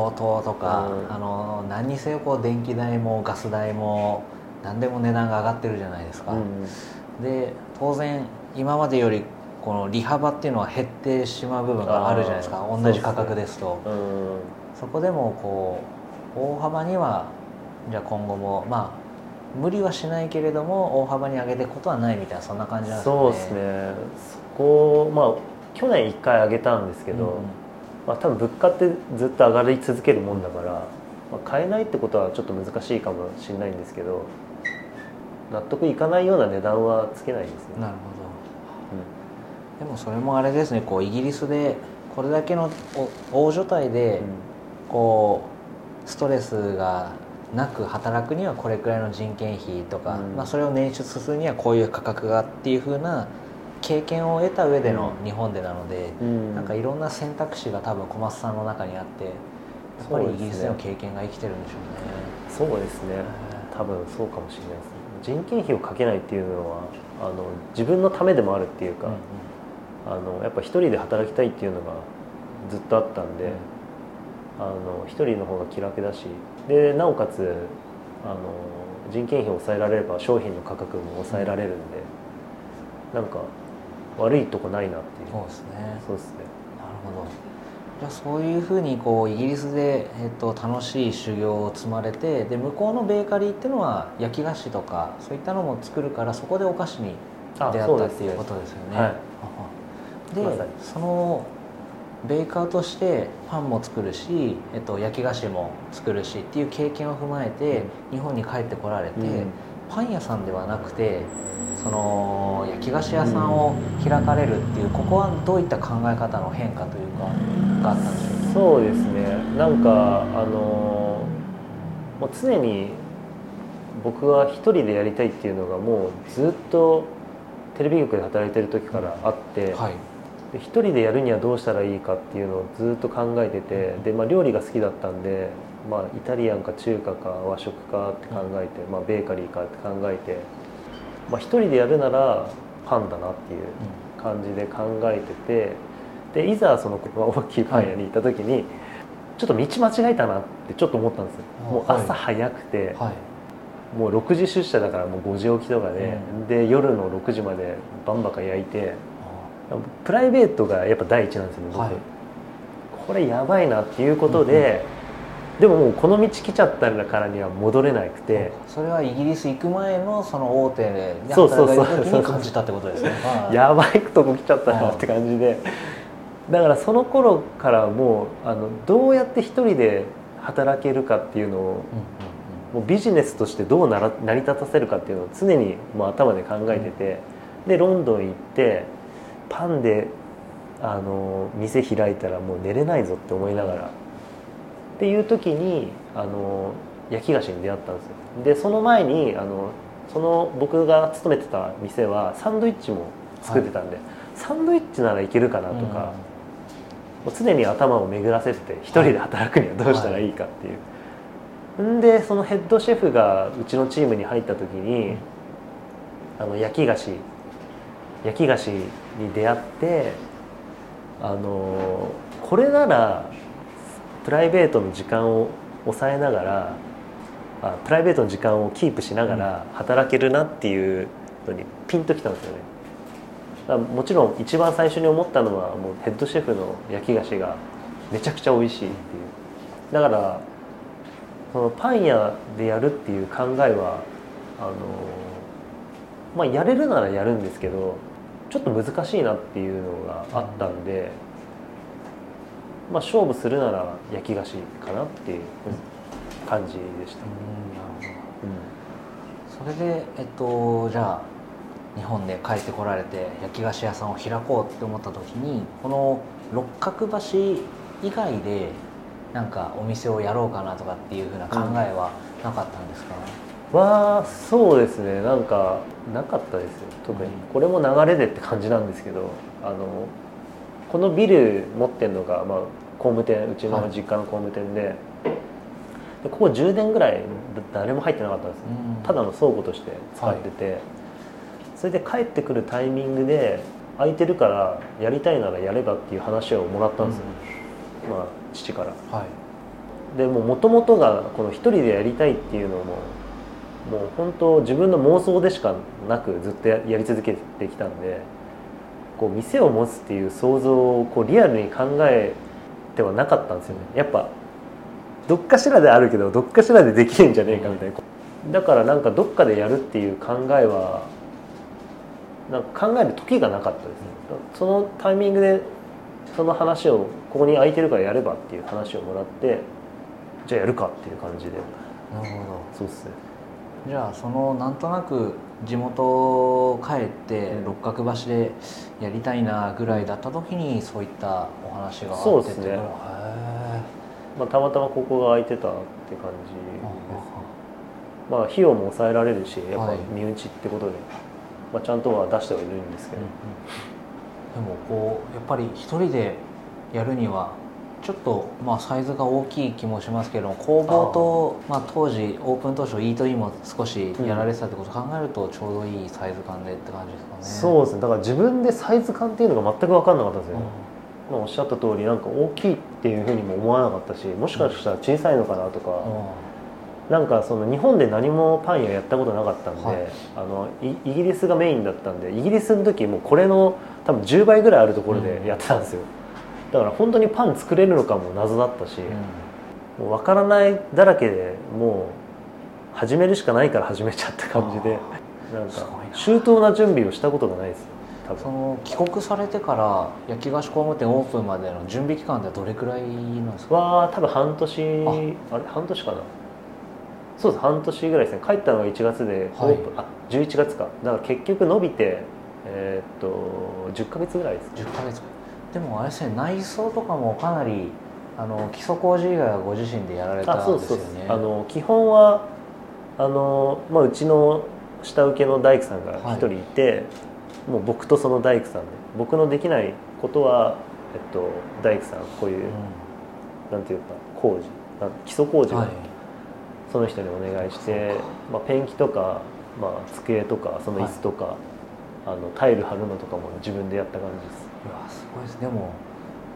高騰とか、うん。あの何にせよこう電気代もガス代も何でも値段が上がってるじゃないですか、うんで当然今までよりこの利幅っていうのは減ってしまう部分があるじゃないですか。同じ価格ですと。うんそこでもこう大幅にはじゃあ今後もまあ無理はしないけれども大幅に上げていくことはないみたいなそんな感じなんですかね。そうですね。そこまあ去年1回上げたんですけど、うんうんまあ、多分物価ってずっと上がり続けるもんだから、まあ、買えないってことはちょっと難しいかもしれないんですけど納得いかないような値段はつけないですね。なるほど。でもそれもあれですね。こうイギリスでこれだけのお大所帯でこうストレスがなく働くにはこれくらいの人件費とか、うん。まあ、それを捻出するにはこういう価格がっていうふうな経験を得た上での日本でなので、うん。なんかいろんな選択肢が多分小松さんの中にあってやっぱりイギリスでの経験が生きてるんでしょうね。そうですね。多分そうかもしれないです人件費をかけないっていうのはあの自分のためでもあるっていうか、うん。あのやっぱ一人で働きたいっていうのがずっとあったんで、あの一人の方が気楽だしでなおかつあの人件費を抑えられれば商品の価格も抑えられるんで、なんか悪いとこないなっていう。そうですね。そうですね。なるほど。じゃあそういうふうにこうイギリスで、えっと、楽しい修行を積まれてで向こうのベーカリーっていうのは焼き菓子とかそういったのも作るからそこでお菓子にあ出会ったっていうことですよね。はい。でそのベーカーとしてパンも作るし、えっと、焼き菓子も作るしっていう経験を踏まえて日本に帰ってこられて、うんパン屋さんではなくてその焼き菓子屋さんを開かれるっていうここはどういった考え方の変化というかがあったんでしょうか？そうですね。なんかあのもう常に僕は一人でやりたいっていうのがもうずっとテレビ局で働いてる時からあって、はい。で一人でやるにはどうしたらいいかっていうのをずっと考えててで、まあ、料理が好きだったんで、まあ、イタリアンか中華か和食かって考えて、まあ、ベーカリーかって考えて、まあ、一人でやるならパンだなっていう感じで考えててでいざそのまあ大きいパン屋に行った時に、ちょっと道間違えたなってちょっと思ったんですよ。あもう朝早くて、はい。もう6時出社だからもう5時起きとかで、で夜の6時までバンバカ焼いてプライベートがやっぱ第一なんですよね僕、はい。これやばいなっていうことで、でももうこの道来ちゃったからには戻れなくて、それはイギリス行く前のその大手で働いてる時に感じたってことですね。は いやばいとこ来ちゃったなって感じで。だからその頃からもうあのどうやって一人で働けるかっていうのをうんうんもうビジネスとしてどうなら成り立たせるかっていうのを常にもう頭で考えてて、でロンドン行ってパンであの店開いたらもう寝れないぞって思いながらっていう時にあの焼き菓子に出会ったんですよ。でその前にあのその僕が勤めてた店はサンドイッチも作ってたんで、サンドイッチならいけるかなとか、もう常に頭を巡らせてて一人で働くにはどうしたらいいかっていう。んでそのヘッドシェフがうちのチームに入った時にあの焼き菓子焼き菓子に出会ってあのこれならプライベートの時間を抑えながらあプライベートの時間をキープしながら働けるなっていうのにピンときたんですよね。もちろん一番最初に思ったのはもうヘッドシェフの焼き菓子がめちゃくちゃ美味しいっていう。だからそのパン屋でやるっていう考えはあのまあやれるならやるんですけどちょっと難しいなっていうのがあったんで、まあ勝負するなら焼き菓子かなっていう感じでした、うん。それでえっとじゃあ日本で帰ってこられて焼き菓子屋さんを開こうって思った時にこの六角橋以外でなんかお店をやろうかなとかっていうふうな考えはなかったんですか、はそうですね。なんかなかったです。よ特に、うん。これも流れでって感じなんですけどあのこのビル持ってるのが、まあ、工務店うちの実家の工務店で,、でここ10年ぐらい誰も入ってなかったんです。ようん。ただの倉庫として使ってて、それで帰ってくるタイミングで空いてるからやりたいならやればっていう話をもらったんですよ、まあ、父から。はい。でもともとがこの一人でやりたいっていうのももう本当自分の妄想でしかなくずっとややり続けてきたんでこう店を持つっていう想像をこうリアルに考えてはなかったんですよね。やっぱどっかしらであるけどどっかしらでできるんじゃねえかみたいな。だからなんかどっかでやるっていう考えはなんか考える時がなかったですね。そのタイミングでその話をここに空いてるからやればっていう話をもらってじゃあやるかっていう感じで。なるほど。そうっすね。じゃあそのなんとなく地元帰ってうん六角橋でやりたいなぐらいだった時にそういったお話があってそうですね。まあ、たまたまここが空いてたって感じえです。まあ費用も抑えられるしやっぱはい身内ってことで、まあ、ちゃんとは出してはいるんですけど、でもこうやっぱり一人でやるにはちょっとまあサイズが大きい気もしますけど工房とまあ、当時オープン当初イートインも少しやられてたってことを考えるとちょうどいいサイズ感でって感じですかね。そうですね。だから自分でサイズ感っていうのが全く分かんなかったんですよ、まあ、おっしゃった通りなんか大きいっていうふうにも思わなかったしもしかしたら小さいのかなとか、なんかその日本で何もパン屋やったことなかったんで、はい。あのイイギリスがメインだったんでイギリスの時もうこれの多分10倍ぐらいあるところでやってたんですよ、だから本当にパン作れるのかも謎だったし、うん。もう分からないだらけでもう始めるしかないから始めちゃった感じでなんか周到な。準備をしたことがないです多分。その帰国されてから焼き菓子工務店オープンまでの準備期間ってどれくらいなんですか？は多分半年あ。れ？半年かな？そうです半年ぐらいですね。帰ったのが1月で、はい。オープンあ11月か。だから結局伸びてえーっと10ヶ月ぐらいです10ヶ月でもあれですね内装とかもかなりあの基礎工事以外はご自身でやられたあそうんですよね。あの基本はあの、まあ、うちの下請けの大工さんが一人いて、もう僕とその大工さんで。僕のできないことは、えっと、大工さんこういう、なんていうか工事。基礎工事をうんはい。その人にお願いして、まあ、ペンキとか、まあ、机とかその椅子とか、あのタイル貼るのとかも自分でやった感じですうわすごいです。でも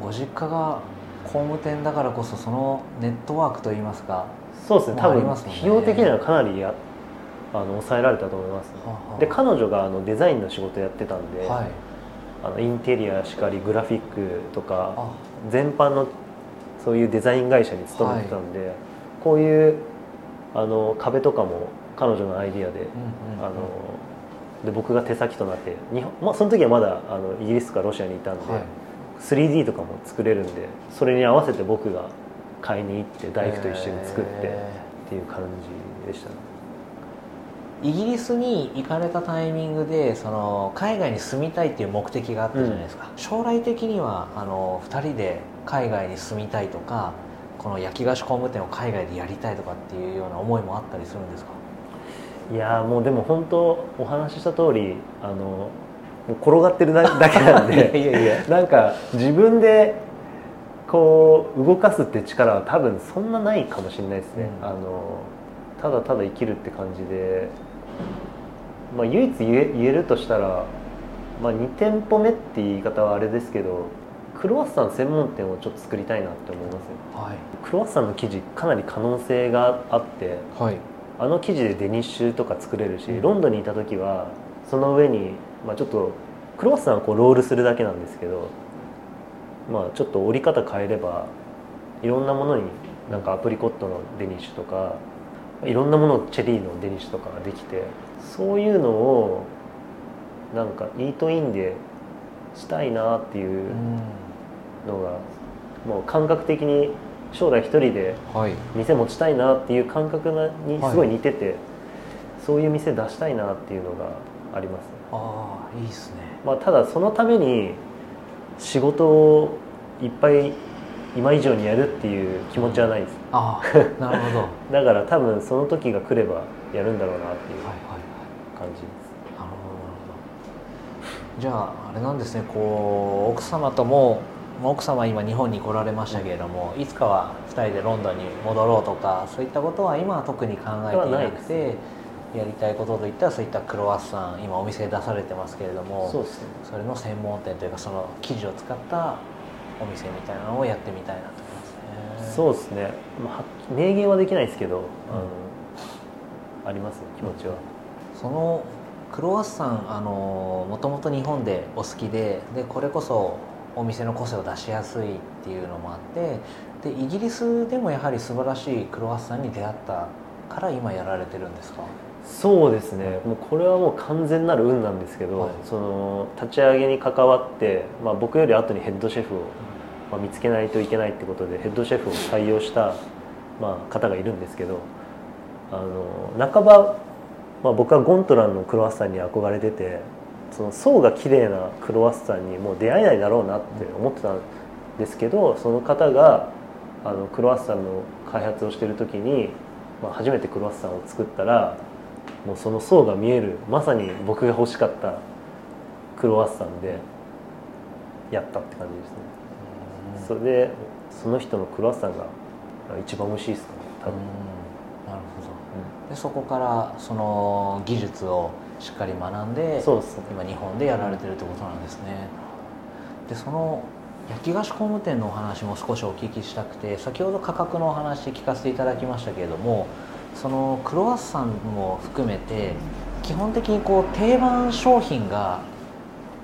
ご実家が工務店だからこそそのネットワークといいますかそうですね。まあ多分費用的にはかなりやあの抑えられたと思います、はあはあ。で彼女があのデザインの仕事やってたんで、はい。あのインテリアしかりグラフィックとかあ全般のそういうデザイン会社に勤めてたんで、こういうあの壁とかも彼女のアイディアで,、うんうんうん。あので僕が手先となって日本、まあ、その時はまだあのイギリスかロシアにいたんで、はい。3D とかも作れるんでそれに合わせて僕が買いに行って大工と一緒に作ってへっていう感じでしたね。イギリスに行かれたタイミングでその海外に住みたいっていう目的があったじゃないですか、将来的にはあの2人で海外に住みたいとかこの焼き菓子工務店を海外でやりたいとかっていうような思いもあったりするんですか？いやーもうでも本当お話しした通りあのもう転がってるだだけなんで いやいやなんか自分でこう動かすって力は多分そんなないかもしれないですね、うん。あのただただ生きるって感じで、まあ、唯一言え言えるとしたら、まあ、2店舗目って言い方はあれですけどクロワッサン専門店をちょっと作りたいなって思いますよはい。クロワッサンの生地かなり可能性があってはいあの生地でデニッシュとか作れるし、うん。ロンドンにいた時はその上に、まあ、ちょっとクロワッサンはこうロールするだけなんですけど、まあ、ちょっと折り方変えればいろんなものになんかアプリコットのデニッシュとかいろんなものチェリーのデニッシュとかができてそういうのをなんかイートインでしたいなっていううん。のがもう感覚的に将来一人ではい。店持ちたいなっていう感覚なにすごい似てて、そういう店出したいなっていうのがあります。ね、ああいいですね。まあ、ただそのために仕事をいっぱい今以上にやるっていう気持ちはないです。ああなるほど。は いだから多分その時が来ればやるんだろうなっていうはいはい感じです。なるほどなるほど。じゃああれなんですね。こう奥様ともまあ奥様は今日本に来られましたけれども、いつかは2人でロンドンに戻ろうとかそういったことは今は特に考えていなくてやりたいことといったらそういったクロワッサン今お店で出されてますけれどもそうですねそれの専門店というかその生地を使ったお店みたいなのをやってみたいなと思いますね。そうですね、まあ、明言はできないですけど、あのありますね気持ちは、そのクロワッサンあのもともと日本でお好きででこれこそお店の個性を出しやすいっていうのもあってでイギリスでもやはり素晴らしいクロワッサンに出会ったから今やられてるんですか？そうですね。もうこれはもう完全なる運なんですけど、はい。その立ち上げに関わって、まあ、僕より後にヘッドシェフを、まあ、見つけないといけないってことでヘッドシェフを採用した、まあ、方がいるんですけどあの半ば、まあ、僕はゴントランのクロワッサンに憧れててその層が綺麗なクロワッサンにもう出会えないだろうなって思ってたんですけどその方があのクロワッサンの開発をしてる時に、まあ、初めてクロワッサンを作ったらもうその層が見えるまさに僕が欲しかったクロワッサンでやったって感じですね、それでその人のクロワッサンが一番美味しいですかね多分、うん。なるほど。でそこからその技術をしっかり学んでそうですね。今日本でやられてるってことなんですね。でその焼き菓子工務店のお話も少しお聞きしたくて先ほど価格のお話聞かせていただきましたけれどもそのクロワッサンも含めて基本的にこう定番商品が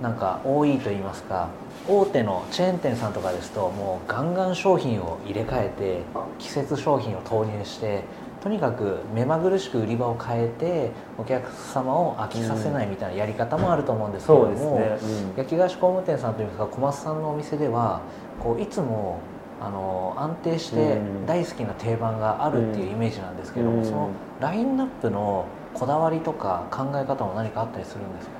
なんか多いと言いますか大手のチェーン店さんとかですともうガンガン商品を入れ替えて季節商品を投入してとにかく目まぐるしく売り場を変えてお客様を飽きさせないみたいなやり方もあると思うんですけれども、そうですね、うん。焼き菓子工務店さんといいますか小松さんのお店ではこういつもあの安定してうん大好きな定番があるっていうイメージなんですけども、うん。そのラインナップのこだわりとか考え方も何かあったりするんですか？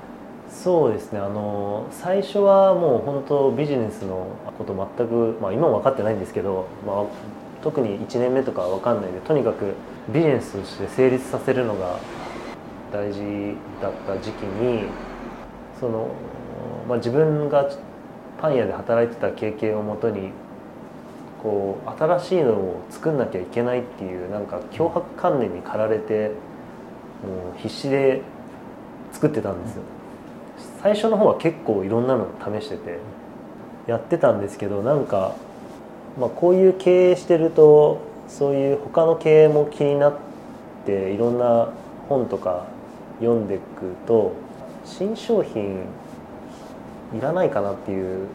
そうですね。あの最初はもう本当ビジネスのこと全く、まあ、今も分かってないんですけど、まあ、特に1年目とかは分かんないでとにかくビジネスとして成立させるのが大事だった時期にその、まあ、自分がパン屋で働いてた経験をもとにこう新しいのを作んなきゃいけないっていうなんか脅迫観念に駆られてもう必死で作ってたんですよ。最初の方は結構いろんなの試しててやってたんですけどなんか、まあ、こういう経営してるとそういう他の経営も気になっていろんな本とか読んでいくと新商品いらないかなっていう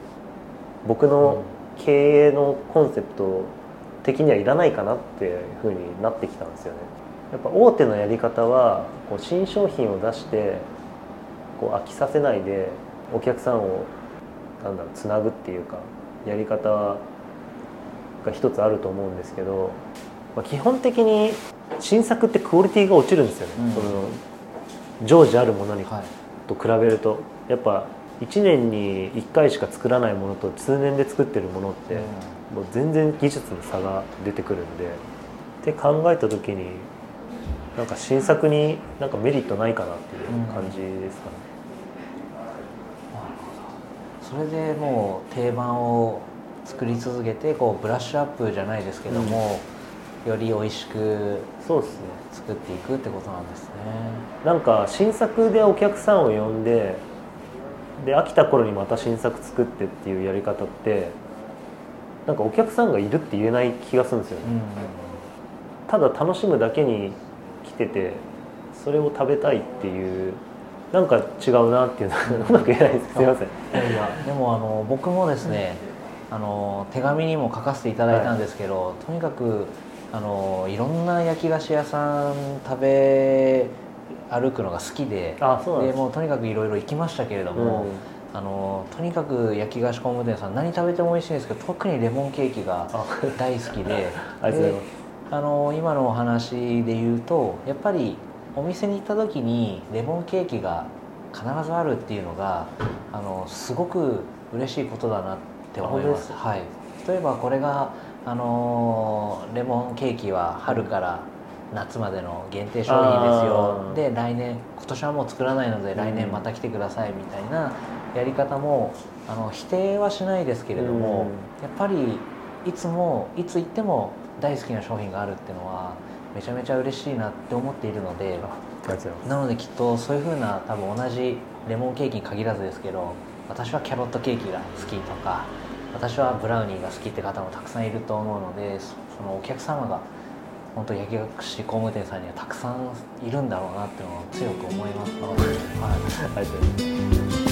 僕の経営のコンセプト的にはいらないかなっていうふうになってきたんですよね。やっぱ大手のやり方はこう新商品を出してこう飽きさせないでお客さんをなんだろうつなぐっていうかやり方はが一つあると思うんですけど、まあ、基本的に新作ってクオリティが落ちるんですよね、うん。その常時あるものにはい。と比べると。やっぱ1年に1回しか作らないものと通年で作ってるものって、もう全然技術の差が出てくるんで。って考えた時になんか新作になんかメリットないかなっていう感じですかね。それでもう定番を作り続けてこうブラッシュアップじゃないですけども、より美味しくそうですね。作っていくってことなんですね。なんか新作でお客さんを呼んでで飽きた頃にまた新作作ってっていうやり方ってなんかお客さんがいるって言えない気がするんですよね、うんただ楽しむだけに来ててそれを食べたいっていうなんか違うなっていうのは うまく言えないです。すいません。いやいやでもあの僕もですねあの手紙にも書かせていただいたんですけど、とにかくあのいろんな焼き菓子屋さん食べ歩くのが好きであそうです。もうとにかくいろいろ行きましたけれども、あのとにかく焼き菓子工務店さん何食べても美味しいんですけど特にレモンケーキがあ 大好きであの今のお話で言うとやっぱりお店に行った時にレモンケーキが必ずあるっていうのがあのすごく嬉しいことだなって思いま。す。すはい、例えばこれがあのレモンケーキは春から夏までの限定商品ですよ。で来年今年はもう作らないので来年また来てくださいみたいなやり方もあの否定はしないですけれども、やっぱりいつもいつ行っても大好きな商品があるっていうのはめちゃめちゃ嬉しいなって思っているのでなのできっとそういうふうな多分同じレモンケーキに限らずですけど私はキャロットケーキが好きとか私はブラウニーが好きって方もたくさんいると思うのでそのお客様が本当焼き菓子工務店さんにはたくさんいるんだろうなっていうのを強く思います。ので、はい、ありがとうございます。